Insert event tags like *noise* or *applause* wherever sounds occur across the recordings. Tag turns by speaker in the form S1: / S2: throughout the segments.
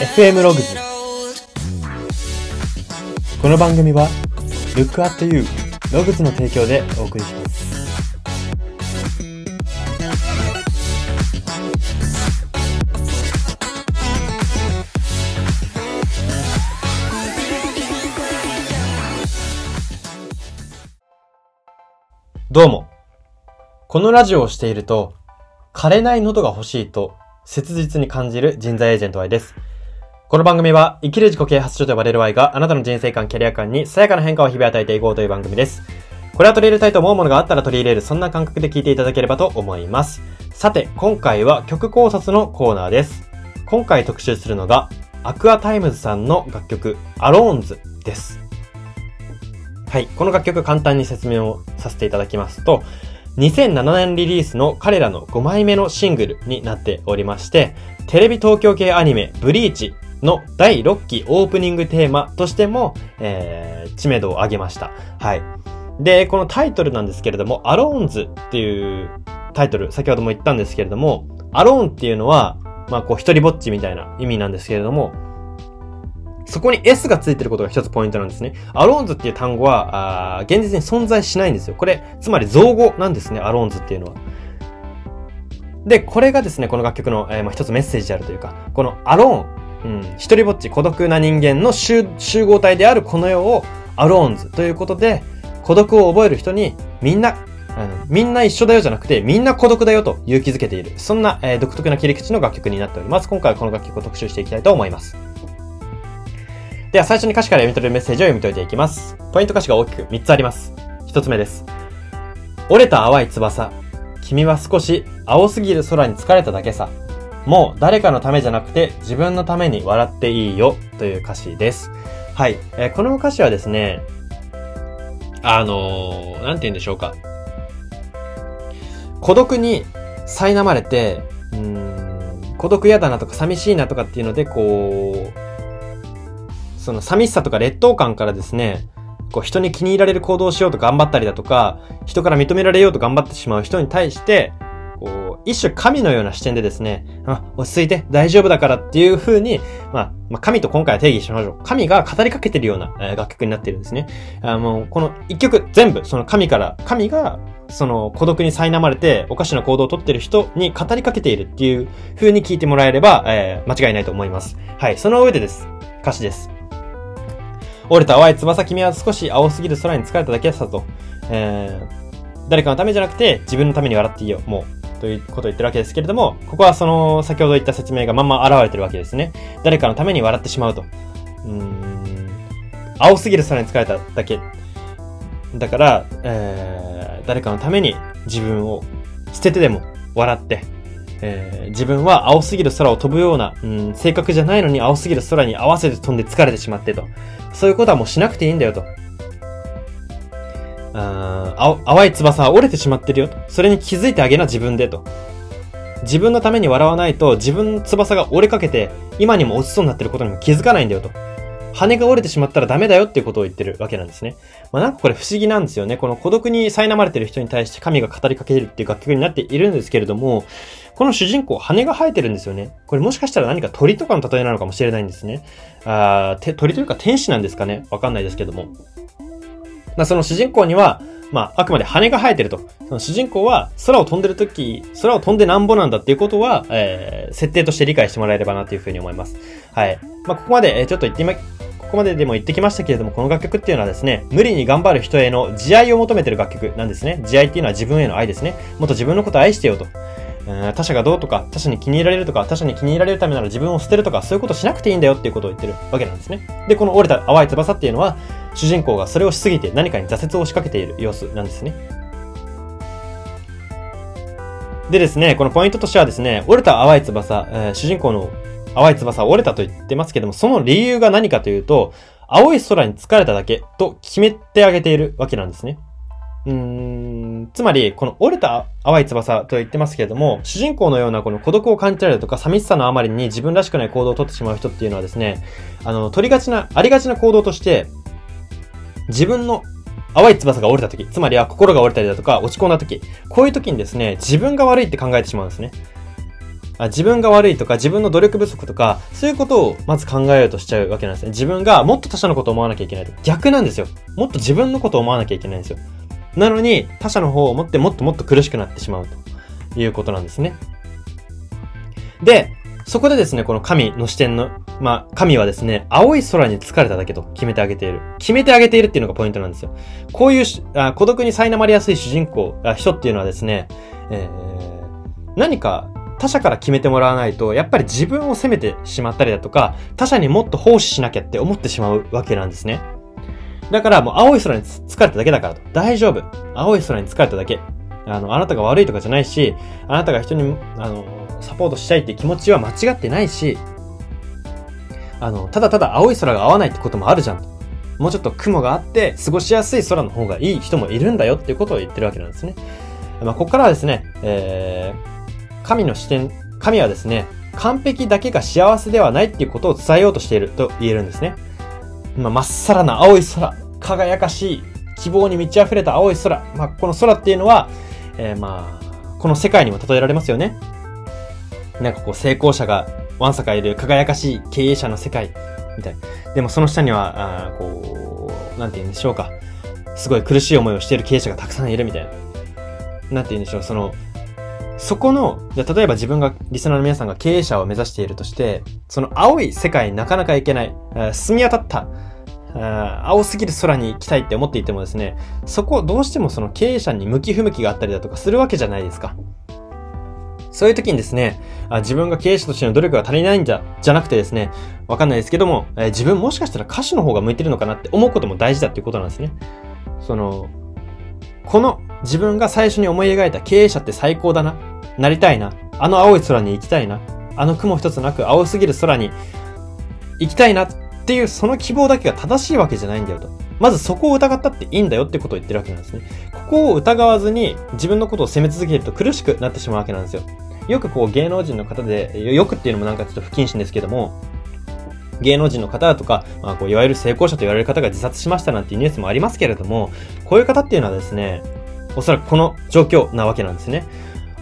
S1: FM ログズこの番組は Look at You ログズの提供でお送りしますどうも。このラジオをしていると、枯れない喉が欲しいと切実に感じる人材エージェント Y です。この番組は生きる自己啓発書と呼ばれる Y があなたの人生観、キャリア観にささやかな変化を日々与えていこうという番組です。これは取り入れたいと思うものがあったら取り入れる、そんな感覚で聞いていただければと思います。さて、今回は曲考察のコーナーです。今回特集するのが、 Aqua Timez さんの楽曲、 ALONES です。はい。この楽曲簡単に説明をさせていただきますと、2007年リリースの彼らの5枚目のシングルになっておりまして、テレビ東京系アニメ、ブリーチの第6期オープニングテーマとしても、えー、知名度を上げました。はい。で、このタイトルなんですけれども、アローンズっていうタイトル、先ほども言ったんですけれども、アローンっていうのは、まあ、こう、一人ぼっちみたいな意味なんですけれども、そこに S がついてることが一つポイントなんですね。アローンズっていう単語は、あ現実に存在しないんですよ。これ、つまり造語なんですね、アローンズっていうのは。で、これがですね、この楽曲の、えーまあ、一つメッセージであるというか、このアローン、うん、一人ぼっち孤独な人間の集合体であるこの世をアローンズということで、孤独を覚える人にみんな、あのみんな一緒だよじゃなくて、みんな孤独だよと勇気づけている。そんな、えー独特な切り口の楽曲になっております。今回はこの楽曲を特集していきたいと思います。では最初に歌詞から読み取るメッセージを読み解いていきます。ポイント歌詞が大きく3つあります。1つ目です。折れた淡い翼。君は少し青すぎる空に疲れただけさ。もう誰かのためじゃなくて自分のために笑っていいよという歌詞です。はい。えーこの歌詞はですね、あのー、なんて言うんでしょうか。孤独に苛まれて、うん、孤独嫌だなとか寂しいなとかっていうので、こう、その寂しさとか劣等感からですね、こう人に気に入られる行動をしようと頑張ったりだとか、人から認められようと頑張ってしまう人に対して、一種神のような視点でですね、あ、落ち着いて大丈夫だからっていう風に、まあ、まあ、神と今回は定義しましょう。神が語りかけてるような、えー楽曲になってるんですね。あもう、この一曲全部、その神から、神が、その孤独に苛まれておかしな行動をとってる人に語りかけているっていう風に聞いてもらえれば、えー間違いないと思います。はい、その上でです。歌詞です。折れた淡い翼君は少し青すぎる空に疲れただけだと。えー誰かのためじゃなくて自分のために笑っていいよ、もう。ということを言ってるわけですけれども、ここはその、先ほど言った説明がまんま現れてるわけですね。誰かのために笑ってしまうと。うん。青すぎる空に疲れただけ。だから、えー誰かのために自分を捨ててでも笑って、えー自分は青すぎる空を飛ぶような、うん、性格じゃないのに青すぎる空に合わせて飛んで疲れてしまってと。そういうことはもうしなくていいんだよと。あ淡い翼は折れてしまってるよと。それに気づいてあげな自分でと。自分のために笑わないと自分の翼が折れかけて今にも落ちそうになってることにも気づかないんだよと。羽が折れてしまったらダメだよっていうことを言ってるわけなんですね。まあなんかこれ不思議なんですよね。この孤独に苛まれてる人に対して神が語りかけるっていう楽曲になっているんですけれども、この主人公羽が生えてるんですよね。これもしかしたら何か鳥とかの例えなのかもしれないんですね。あーて鳥というか天使なんですかねわかんないですけども。まあその主人公には、まああくまで羽が生えてると。その主人公は空を飛んでるとき、空を飛んでなんぼなんだっていうことは、えー、設定として理解してもらえればなというふうに思います。はい。まあここまで、えーちょっと言ってみ、ここまででも言ってきましたけれども、この楽曲っていうのはですね、無理に頑張る人への慈愛を求めてる楽曲なんですね。慈愛っていうのは自分への愛ですね。もっと自分のことを愛してよと。他者がどうとか、他者に気に入られるとか、他者に気に入られるためなら自分を捨てるとか、そういうことしなくていいんだよっていうことを言ってるわけなんですね。で、この折れた淡い翼っていうのは、主人公がそれをしすぎて何かに挫折を仕掛けている様子なんですね。でですね、このポイントとしてはですね、折れた淡い翼、えー主人公の淡い翼は折れたと言ってますけども、その理由が何かというと、青い空に疲れただけと決めてあげているわけなんですね。うーん、つまり、この折れた淡い翼と言ってますけれども、主人公のようなこの孤独を感じたりだとか、寂しさのあまりに自分らしくない行動をとってしまう人っていうのはですね、あの、取りがちな、ありがちな行動として、自分の淡い翼が折れた時、つまりは心が折れたりだとか、落ち込んだ時、こういう時にですね、自分が悪いって考えてしまうんですね。自分が悪いとか自分の努力不足とか、そういうことをまず考えようとしちゃうわけなんですね。自分がもっと他者のことを思わなきゃいけないと。逆なんですよ。もっと自分のことを思わなきゃいけないんですよ。なのに、他者の方を思ってもっともっと苦しくなってしまうということなんですね。で、そこでですね、この神の視点の、まあ、神はですね、青い空に疲れただけと決めてあげている。決めてあげているっていうのがポイントなんですよ。こういうあ孤独に苛まれやすい主人公あ、人っていうのはですね、えー、何か他者から決めてもらわないと、やっぱり自分を責めてしまったりだとか、他者にもっと奉仕しなきゃって思ってしまうわけなんですね。だからもう青い空に疲れただけだからと。大丈夫。青い空に疲れただけ。あの、あなたが悪いとかじゃないし、あなたが人に、あの、サポートしたいって気持ちは間違ってないし、あの、ただただ青い空が合わないってこともあるじゃん。もうちょっと雲があって過ごしやすい空の方がいい人もいるんだよっていうことを言ってるわけなんですね。まあ、ここからはですね、えー、神の視点、神はですね、完璧だけが幸せではないっていうことを伝えようとしていると言えるんですね。まあ、真っさらな青い空、輝かしい、希望に満ち溢れた青い空。まあ、この空っていうのは、えー、まあ、この世界にも例えられますよね。なんかこう成功者がわんさかいる輝かしい経営者の世界みたいな。でもその下には、あこう、なんて言うんでしょうか。すごい苦しい思いをしている経営者がたくさんいるみたいな。なんて言うんでしょう、その、そこの、じゃ例えば自分が、リスナーの皆さんが経営者を目指しているとして、その青い世界になかなか行けない、澄み渡った、青すぎる空に行きたいって思っていてもですね、そこどうしてもその経営者に向き不向きがあったりだとかするわけじゃないですか。そういう時にですね、あ自分が経営者としての努力が足りないんじゃ、じゃなくてですね、わかんないですけども、えー、自分もしかしたら歌手の方が向いてるのかなって思うことも大事だっていうことなんですね。その、この自分が最初に思い描いた経営者って最高だな。なりたいな。あの青い空に行きたいな。あの雲一つなく青すぎる空に行きたいなっていうその希望だけが正しいわけじゃないんだよと。まずそこを疑ったっていいんだよってことを言ってるわけなんですね。ここを疑わずに自分のことを責め続けると苦しくなってしまうわけなんですよ。よくこう芸能人の方で、よくっていうのもなんかちょっと不謹慎ですけども、芸能人の方とか、まあ、こういわゆる成功者と言われる方が自殺しましたなんていうニュースもありますけれども、こういう方っていうのはですね、おそらくこの状況なわけなんですね。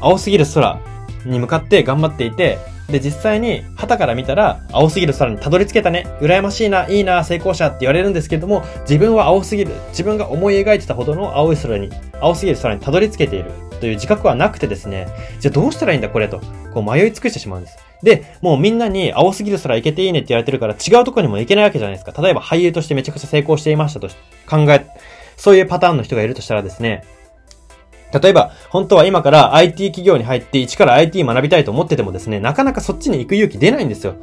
S1: 青すぎる空に向かって頑張っていて、で、実際に、旗から見たら、青すぎる空にたどり着けたね。羨ましいな、いいな、成功者って言われるんですけども、自分は青すぎる。自分が思い描いてたほどの青い空に、青すぎる空にたどり着けている。という自覚はなくてですね、じゃあどうしたらいいんだこれと、こう迷い尽くしてしまうんです。で、もうみんなに青すぎる空行けていいねって言われてるから違うとこにも行けないわけじゃないですか。例えば俳優としてめちゃくちゃ成功していましたと考え、そういうパターンの人がいるとしたらですね、例えば、本当は今から IT 企業に入って一から IT 学びたいと思っててもですね、なかなかそっちに行く勇気出ないんですよ。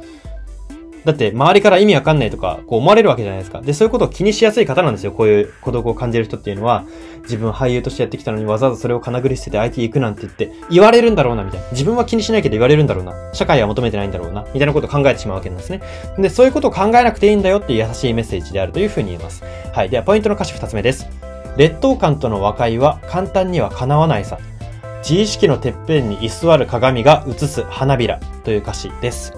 S1: だって、周りから意味わかんないとか、こう思われるわけじゃないですか。で、そういうことを気にしやすい方なんですよ。こういう孤独を感じる人っていうのは、自分俳優としてやってきたのにわざわざそれを金繰り捨てて IT 行くなんて言って、言われるんだろうな、みたいな。自分は気にしないけど言われるんだろうな。社会は求めてないんだろうな。みたいなことを考えてしまうわけなんですね。で、そういうことを考えなくていいんだよっていう優しいメッセージであるというふうに言えます。はい。では、ポイントの歌詞二つ目です。劣等感との和解は簡単には叶わないさ。自意識のてっぺんに居座る鏡が映す花びらという歌詞です。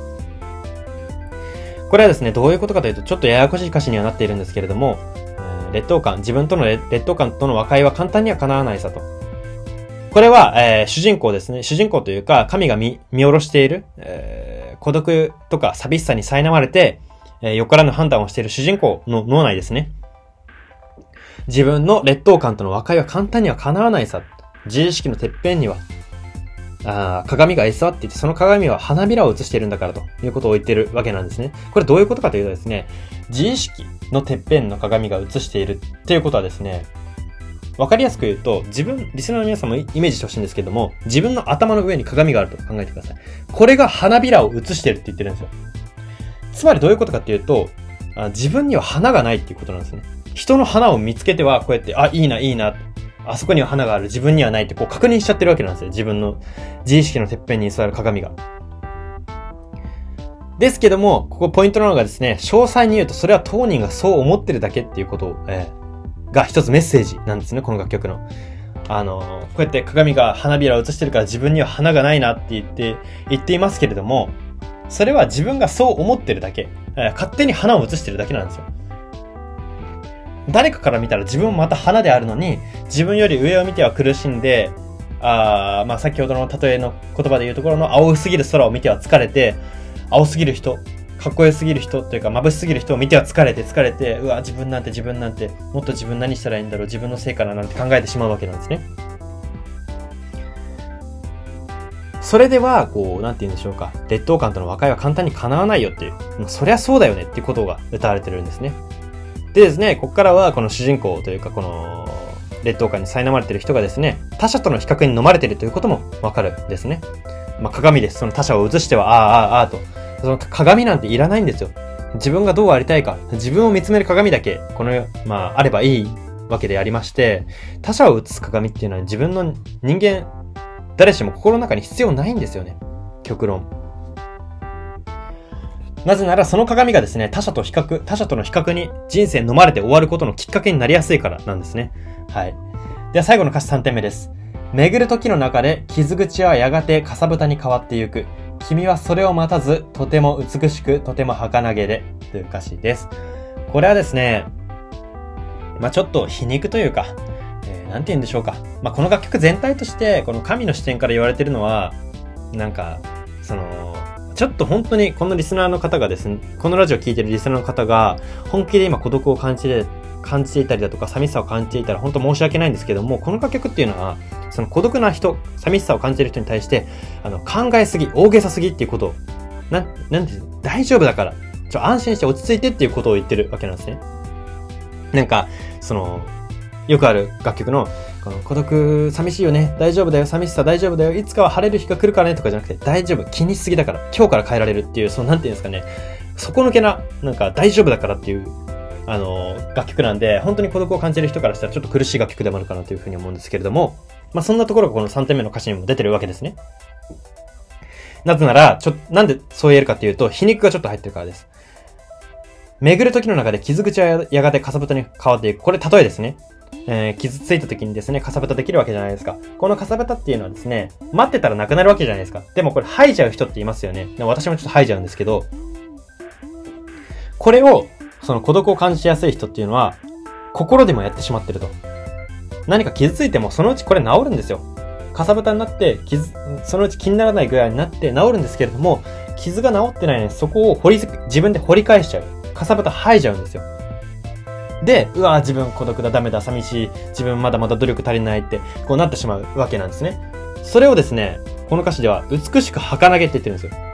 S1: これはですね、どういうことかというと、ちょっとややこしい歌詞にはなっているんですけれども、劣等感、自分との劣等感との和解は簡単には叶わないさと。これは、えー、主人公ですね。主人公というか、神が見、見下ろしている、えー、孤独とか寂しさに苛まれて、えー、よからぬ判断をしている主人公の脳内ですね。自分の劣等感との和解は簡単には叶わないさ。自意識のてっぺんにはあ鏡が居座っていて、その鏡は花びらを映しているんだからということを言ってるわけなんですね。これどういうことかというとですね、自意識のてっぺんの鏡が映しているっていうことはですね、わかりやすく言うと、自分、リスナーの皆さんもイメージしてほしいんですけども、自分の頭の上に鏡があると考えてください。これが花びらを映してるって言ってるんですよ。つまりどういうことかっていうと、自分には花がないっていうことなんですね。人の花を見つけては、こうやって、あ、いいな、いいな、あそこには花がある、自分にはないってこう確認しちゃってるわけなんですよ。自分の自意識のてっぺんに座る鏡が。ですけども、ここポイントなのがですね、詳細に言うとそれは当人がそう思ってるだけっていうことを、えー、が一つメッセージなんですね、この楽曲の。あの、こうやって鏡が花びらを映してるから自分には花がないなって言って、言っていますけれども、それは自分がそう思ってるだけ、えー、勝手に花を映してるだけなんですよ。誰かから見たら自分もまた花であるのに、自分より上を見ては苦しんで、あまあ先ほどの例えの言葉で言うところの青すぎる空を見ては疲れて、青すぎる人、かっこよすぎる人というか眩しすぎる人を見ては疲れて疲れて、うわ、自分なんて自分なんて、もっと自分何したらいいんだろう、自分のせいかななんて考えてしまうわけなんですね。それでは、こう、なんて言うんでしょうか。劣等感との和解は簡単に叶わないよっていう。まあ、そりゃそうだよねっていうことが歌われてるんですね。でですね、ここからはこの主人公というか、この、劣等感に苛まれてる人がですね、他者との比較に飲まれてるということもわかるんですね。まあ、鏡です。その他者を映しては、ああ、ああ、ああと。その鏡なんていらないんですよ。自分がどうありたいか、自分を見つめる鏡だけ、この、まあ、あればいいわけでありまして、他者を映す鏡っていうのは自分の人間、誰しも心の中に必要ないんですよね。極論。なぜならその鏡がですね、他者と比較、他者との比較に人生飲まれて終わることのきっかけになりやすいからなんですね。はい。では最後の歌詞3点目です。巡る時の中で傷口はやがてかさぶたに変わってゆく。君はそれを待たず、とても美しく、とても儚げで、という歌詞です。これはですね、まあちょっと皮肉というか、えー、なんて言うんでしょうか。まあこの楽曲全体として、この神の視点から言われてるのは、なんか、その、ちょっと本当にこのリスナーの方がですね、このラジオ聴いてるリスナーの方が、本気で今孤独を感じて、感じていたりだとか、寂しさを感じていたら本当申し訳ないんですけども、この楽曲っていうのは、その孤独な人、寂しさを感じている人に対して、あの、考えすぎ、大げさすぎっていうことを、な、なんて、大丈夫だから、ちょ、安心して落ち着いてっていうことを言ってるわけなんですね。なんか、その、よくある楽曲の、この孤独、寂しいよね、大丈夫だよ、寂しさ大丈夫だよ、いつかは晴れる日が来るからねとかじゃなくて、大丈夫、気にしすぎだから、今日から変えられるっていう、その、なんていうんですかね、底抜けな、なんか大丈夫だからっていう、あの、楽曲なんで、本当に孤独を感じる人からしたらちょっと苦しい楽曲でもあるかなというふうに思うんですけれども、まあそんなところがこの3点目の歌詞にも出てるわけですね。なぜなら、ちょ、なんでそう言えるかっていうと、皮肉がちょっと入ってるからです。巡る時の中で傷口はやがてかさぶたに変わっていく。これ例えですね。えー、傷ついた時にですね、かさぶたできるわけじゃないですか。このかさぶたっていうのはですね、待ってたらなくなるわけじゃないですか。でもこれ吐いちゃう人っていますよね。で私もちょっと吐いちゃうんですけど、これを、その孤独を感じやすい人っていうのは、心でもやってしまってると。何か傷ついてもそのうちこれ治るんですよ。かさぶたになって、傷、そのうち気にならないぐらいになって治るんですけれども、傷が治ってないのにそこを掘り、自分で掘り返しちゃう。かさぶた吐いちゃうんですよ。で、うわ、自分孤独だ、ダメだ、寂しい、自分まだまだ努力足りないって、こうなってしまうわけなんですね。それをですね、この歌詞では、美しく儚げって言ってるんですよ。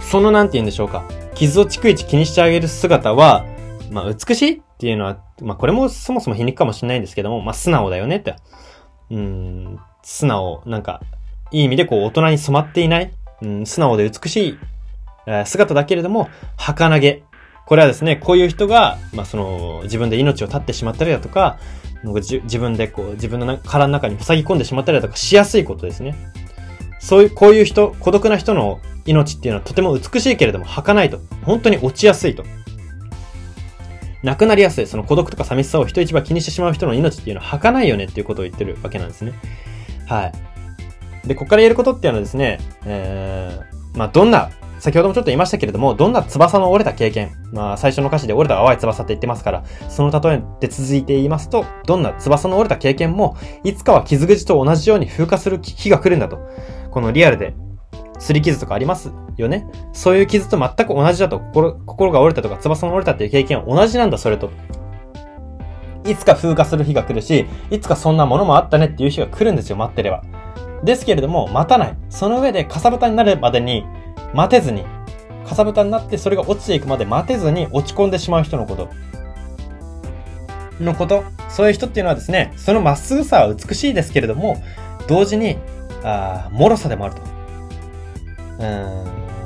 S1: そのなんて言うんでしょうか。傷を逐一気にしてあげる姿は、まあ、美しいっていうのは、まあ、これもそもそも皮肉かもしれないんですけども、まあ、素直だよねって。うん、素直、なんか、いい意味でこう、大人に染まっていない、うん、素直で美しい、姿だけれども、儚げ。これはですね、こういう人が、まあ、その、自分で命を絶ってしまったりだとか、なんか自分でこう、自分の殻の中に塞ぎ込んでしまったりだとかしやすいことですね。そういう、こういう人、孤独な人の命っていうのはとても美しいけれども儚いと。本当に落ちやすいと。亡くなりやすい。その孤独とか寂しさを人一番気にしてしまう人の命っていうのは儚いよねっていうことを言ってるわけなんですね。はい。で、ここから言えることっていうのはですね、えー、まあ、どんな先ほどもちょっと言いましたけれども、どんな翼の折れた経験、まあ最初の歌詞で折れた淡い翼って言ってますから、その例えで続いて言いますと、どんな翼の折れた経験も、いつかは傷口と同じように風化する日が来るんだと。このリアルで、擦り傷とかありますよね。そういう傷と全く同じだと、心、心が折れたとか翼の折れたっていう経験は同じなんだ、それと。いつか風化する日が来るし、いつかそんなものもあったねっていう日が来るんですよ、待ってれば。ですけれども、待たない。その上で、かさぶたになるまでに、待てずに、かさぶたになってそれが落ちていくまで待てずに落ち込んでしまう人のこと。のこと。そういう人っていうのはですね、そのまっすぐさは美しいですけれども、同時に、ああ脆さでもあると。う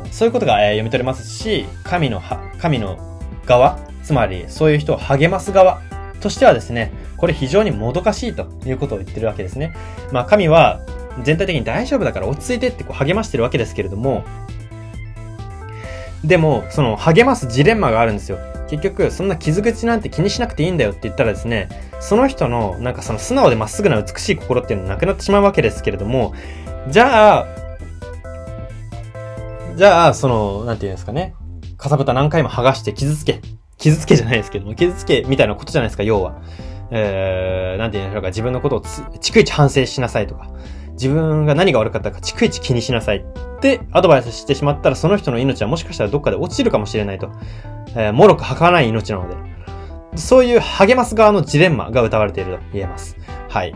S1: ん、そういうことが、えー、読み取れますし、神の、神の側、つまりそういう人を励ます側としてはですね、これ非常にもどかしいということを言ってるわけですね。まあ神は全体的に大丈夫だから落ち着いてってこう励ましてるわけですけれども、でも、その励ますジレンマがあるんですよ。結局、そんな傷口なんて気にしなくていいんだよって言ったらですね、その人の、なんかその素直でまっすぐな美しい心っていうのはなくなってしまうわけですけれども、じゃあ、じゃあ、その、なんていうんですかね、かさぶた何回も剥がして傷つけ、傷つけじゃないですけども、傷つけみたいなことじゃないですか、要は。えー、なんて言うんでしょうか、自分のことを逐一反省しなさいとか、自分が何が悪かったか逐一気にしなさいってアドバイスしてしまったら、その人の命はもしかしたらどっかで落ちるかもしれないと。えー、もろく儚い命なので。そういう励ます側のジレンマが歌われていると言えます。はい。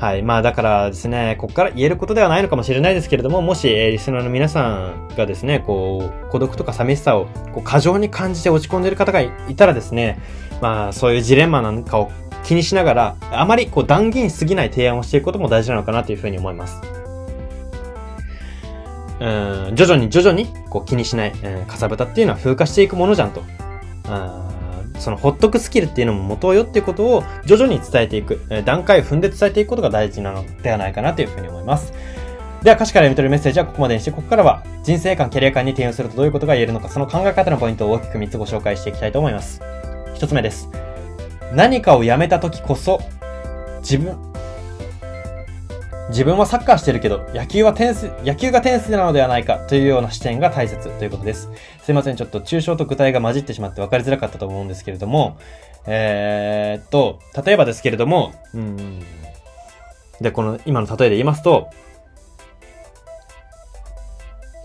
S1: はい。まあだからですね、ここから言えることではないのかもしれないですけれども、もし、リスナーの皆さんがですね、こう、孤独とか寂しさをこう過剰に感じて落ち込んでいる方がいたらですね、まあそういうジレンマなんかを気にしながら、あまりこう断言しすぎない提案をしていくことも大事なのかなというふうに思います。うん、徐々に徐々にこう気にしない、うん、かさぶたっていうのは風化していくものじゃんと。うんそのほっとくスキルっていうのも持とよっていうことを徐々に伝えていく、段階を踏んで伝えていくことが大事なのではないかなというふうに思います。では歌詞から読み取るメッセージはここまでにして、ここからは人生観、キャリア観に転用するとどういうことが言えるのか、その考え方のポイントを大きく3つご紹介していきたいと思います。1つ目です。何かをやめた時こそ、自分、自分はサッカーしてるけど、野球はテンス、野球がテンスなのではないかというような視点が大切ということです。すいません、ちょっと抽象と具体が混じってしまって分かりづらかったと思うんですけれども、えー、っと、例えばですけれども、うん。で、この今の例えで言いますと、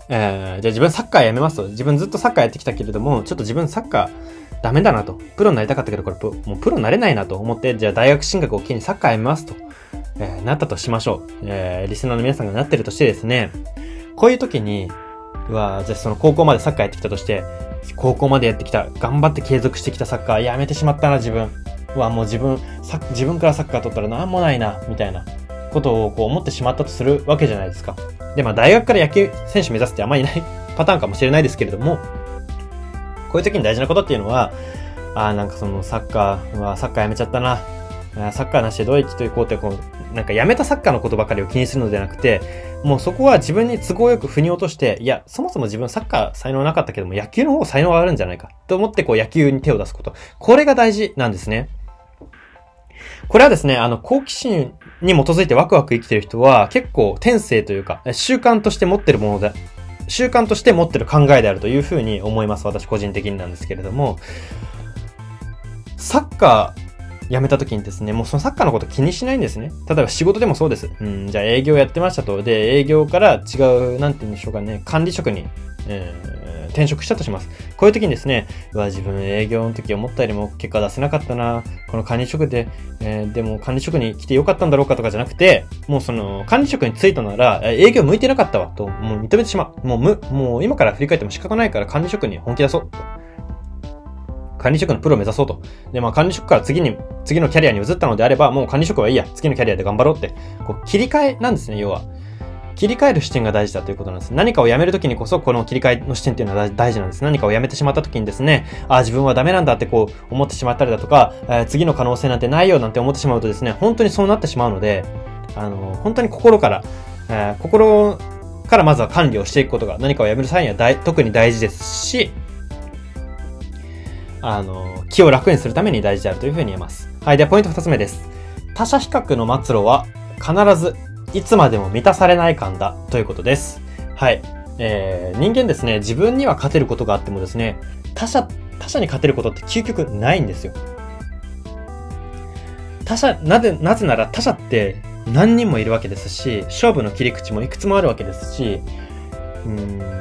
S1: えー、じゃあ自分サッカーやめますと。自分ずっとサッカーやってきたけれども、ちょっと自分サッカーダメだなと。プロになりたかったけど、これもうプロになれないなと思って、じゃあ大学進学を機にサッカーやめますと。えー、なったとしましょう。えー、リスナーの皆さんがなってるとしてですね、こういう時に、うわじゃあその高校までサッカーやってきたとして、高校までやってきた、頑張って継続してきたサッカーやめてしまったな、自分。うわ、もう自分、さ、自分からサッカー取ったらなんもないな、みたいなことをこう思ってしまったとするわけじゃないですか。で、まあ大学から野球選手目指すってあんまりいない *laughs* パターンかもしれないですけれども、こういう時に大事なことっていうのは、ああ、なんかそのサッカーはサッカーやめちゃったな。サッカーなしでどういう人行こうってこうなんかやめたサッカーのことばかりを気にするのではなくて、もうそこは自分に都合よく腑に落として、いや、そもそも自分サッカー才能なかったけども、野球の方才能があるんじゃないか、と思ってこう野球に手を出すこと。これが大事なんですね。これはですね、あの、好奇心に基づいてワクワク生きてる人は、結構天性というか、習慣として持ってるもので、習慣として持ってる考えであるというふうに思います。私個人的になんですけれども、サッカー、辞めた時にですね、もうそのサッカーのこと気にしないんですね。例えば仕事でもそうです。うん、じゃあ営業やってましたと。で、営業から違う、なんて言うんでしょうかね、管理職に、えー、転職したとします。こういう時にですね、うわ、自分営業の時思ったよりも結果出せなかったな、この管理職で、えー、でも管理職に来てよかったんだろうかとかじゃなくて、もうその管理職に就いたなら、営業向いてなかったわと、もう認めてしまう。もうむ、もう今から振り返っても仕方ないから管理職に本気出そう。と管理職のプロを目指そうと。で、まあ管理職から次に、次のキャリアに移ったのであれば、もう管理職はいいや、次のキャリアで頑張ろうって、こう切り替えなんですね、要は。切り替える視点が大事だということなんです。何かをやめるときにこそ、この切り替えの視点っていうのは大事なんです。何かをやめてしまったときにですね、あ、自分はダメなんだってこう思ってしまったりだとか、えー、次の可能性なんてないよなんて思ってしまうとですね、本当にそうなってしまうので、あの、本当に心から、えー、心からまずは管理をしていくことが何かをやめる際には大特に大事ですし、あの、気を楽にするために大事であるというふうに言えます。はい。では、ポイント二つ目です。他者比較の末路は必ずいつまでも満たされない感だということです。はい。えー、人間ですね、自分には勝てることがあってもですね、他者、他者に勝てることって究極ないんですよ。他者、なぜ、なぜなら他者って何人もいるわけですし、勝負の切り口もいくつもあるわけですし、うん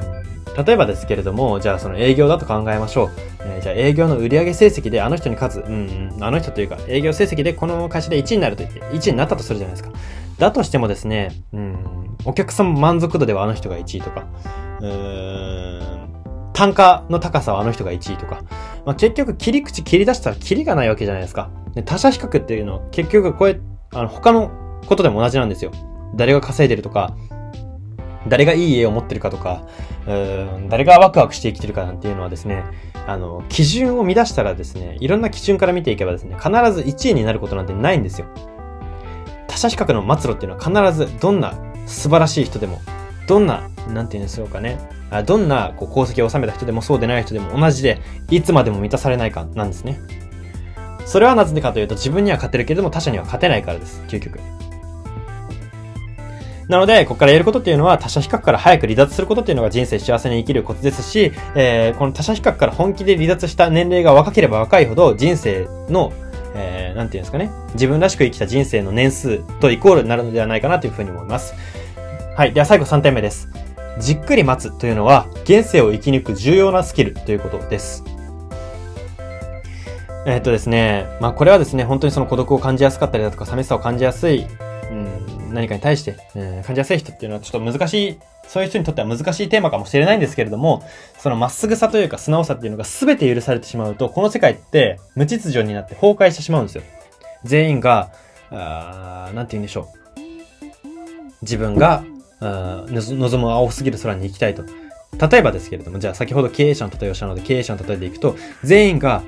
S1: 例えばですけれども、じゃあその営業だと考えましょう。えー、じゃあ営業の売上成績であの人に勝つ、うん、あの人というか営業成績でこの会社で1位になると言って、1位になったとするじゃないですか。だとしてもですね、うん、お客さん満足度ではあの人が1位とか、うーん、単価の高さはあの人が1位とか、まあ、結局切り口切り出したら切りがないわけじゃないですか。で他者比較っていうのは結局これ、あの他のことでも同じなんですよ。誰が稼いでるとか、誰がいい家を持ってるかとか、うん誰がワクワクして生きてるかなんていうのはですね、あの、基準を乱したらですね、いろんな基準から見ていけばですね、必ず1位になることなんてないんですよ。他者比較の末路っていうのは必ずどんな素晴らしい人でも、どんな、なんていうんでしょうかね、あどんなこう功績を収めた人でもそうでない人でも同じで、いつまでも満たされないかなんですね。それはなぜかというと自分には勝てるけれども他者には勝てないからです、究極。なので、ここからやることっていうのは他者比較から早く離脱することっていうのが人生幸せに生きるコツですし、えー、この他者比較から本気で離脱した年齢が若ければ若いほど人生のえー、なんていうんですかね。自分らしく生きた人生の年数とイコールになるのではないかなというふうに思います。はい。では最後3点目です。じっくり待つというのは、現世を生き抜く重要なスキルということです。えっとですね、まあこれはですね、本当にその孤独を感じやすかったりだとか、寂しさを感じやすい、うん、何かに対して、えー、感じやすい人っていうのはちょっと難しい、そういう人にとっては難しいテーマかもしれないんですけれども、そのまっすぐさというか素直さっていうのが全て許されてしまうと、この世界って無秩序になって崩壊してしまうんですよ。全員が、あなんて言うんでしょう。自分が、望む青すぎる空に行きたいと。例えばですけれども、じゃあ先ほど経営者の例えをしたので、経営者の例えでいくと、全員が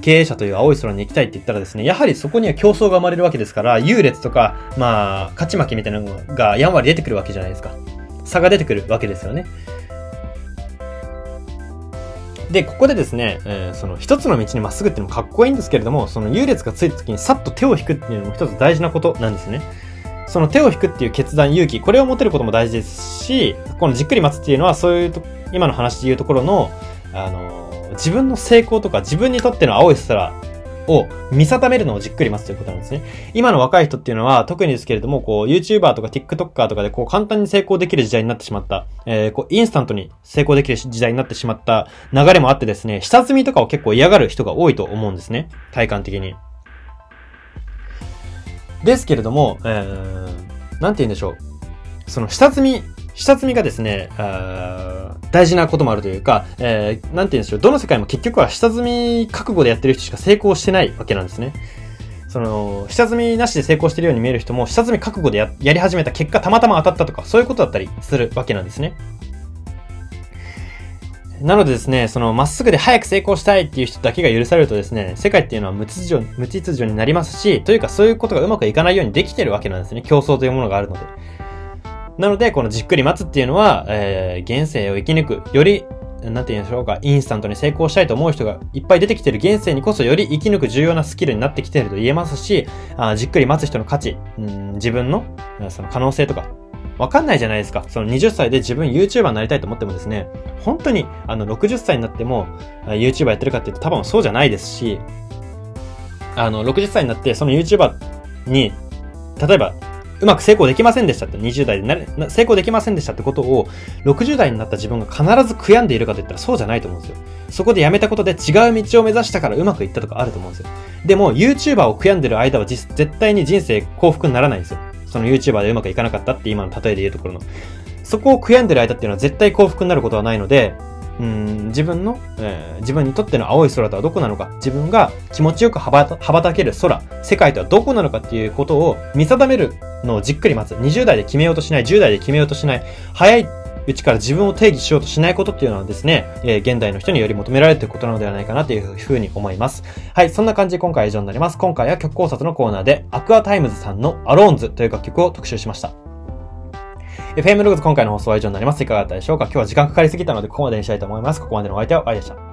S1: 経営者という青い空に行きたいって言ったらですね、やはりそこには競争が生まれるわけですから、優劣とか、まあ、勝ち負けみたいなのがやんわり出てくるわけじゃないですか。差が出てくるわけですよね。で、ここでですね、えー、その一つの道にまっすぐっていうのもかっこいいんですけれども、その優劣がついた時にさっと手を引くっていうのも一つ大事なことなんですね。その手を引くっていう決断、勇気、これを持てることも大事ですし、このじっくり待つっていうのは、そういうと、今の話で言うところの、あの自分の成功とか自分にとっての青い空を見定めるのをじっくり待つということなんですね。今の若い人っていうのは特にですけれども、こう YouTuber とか TikToker とかでこう簡単に成功できる時代になってしまった、えー、こうインスタントに成功できる時代になってしまった流れもあってですね、下積みとかを結構嫌がる人が多いと思うんですね。体感的に。ですけれども、えー、なんて言うんでしょう。その下積み下積みがですね、大事なこともあるというか、えー、なんて言うんでしょう、どの世界も結局は下積み覚悟でやってる人しか成功してないわけなんですね。その、下積みなしで成功してるように見える人も、下積み覚悟でややり始めた結果たまたま当たったとか、そういうことだったりするわけなんですね。なのでですね、その、まっすぐで早く成功したいっていう人だけが許されるとですね、世界っていうのは無秩序、無秩序になりますし、というかそういうことがうまくいかないようにできてるわけなんですね。競争というものがあるので。なので、このじっくり待つっていうのは、えー、現世を生き抜く、より、なんて言うんでしょうか、インスタントに成功したいと思う人がいっぱい出てきてる現世にこそより生き抜く重要なスキルになってきてると言えますし、あじっくり待つ人の価値、うん、自分の、その可能性とか、わかんないじゃないですか。その20歳で自分 YouTuber になりたいと思ってもですね、本当にあの60歳になっても YouTuber やってるかっていうと多分そうじゃないですし、あの60歳になってその YouTuber に、例えばうまく成功できませんでしたって、20代でなれ成功できませんでしたってことを、60代になった自分が必ず悔やんでいるかといったらそうじゃないと思うんですよ。そこで辞めたことで違う道を目指したからうまくいったとかあると思うんですよ。でも、YouTuber を悔やんでる間は絶対に人生幸福にならないんですよ。その YouTuber でうまくいかなかったって今の例えで言うところの。そこを悔やんでる間っていうのは絶対幸福になることはないので、うん、自分の、えー、自分にとっての青い空とはどこなのか、自分が気持ちよく羽ば羽ばたける空、世界とはどこなのかっていうことを見定めるのをじっくり待つ。20代で決めようとしない、10代で決めようとしない、早いうちから自分を定義しようとしないことっていうのはですね、えー、現代の人により求められていることなのではないかなというふうに思います。はい、そんな感じで今回は以上になります。今回は曲考察のコーナーで、 Aqua Timez さんの ALONES という楽曲を特集しました。FM ログズ今回の放送は以上になります。いかがだったでしょうか？今日は時間かかりすぎたのでここまでにしたいと思います。ここまでのお相手はあいでした。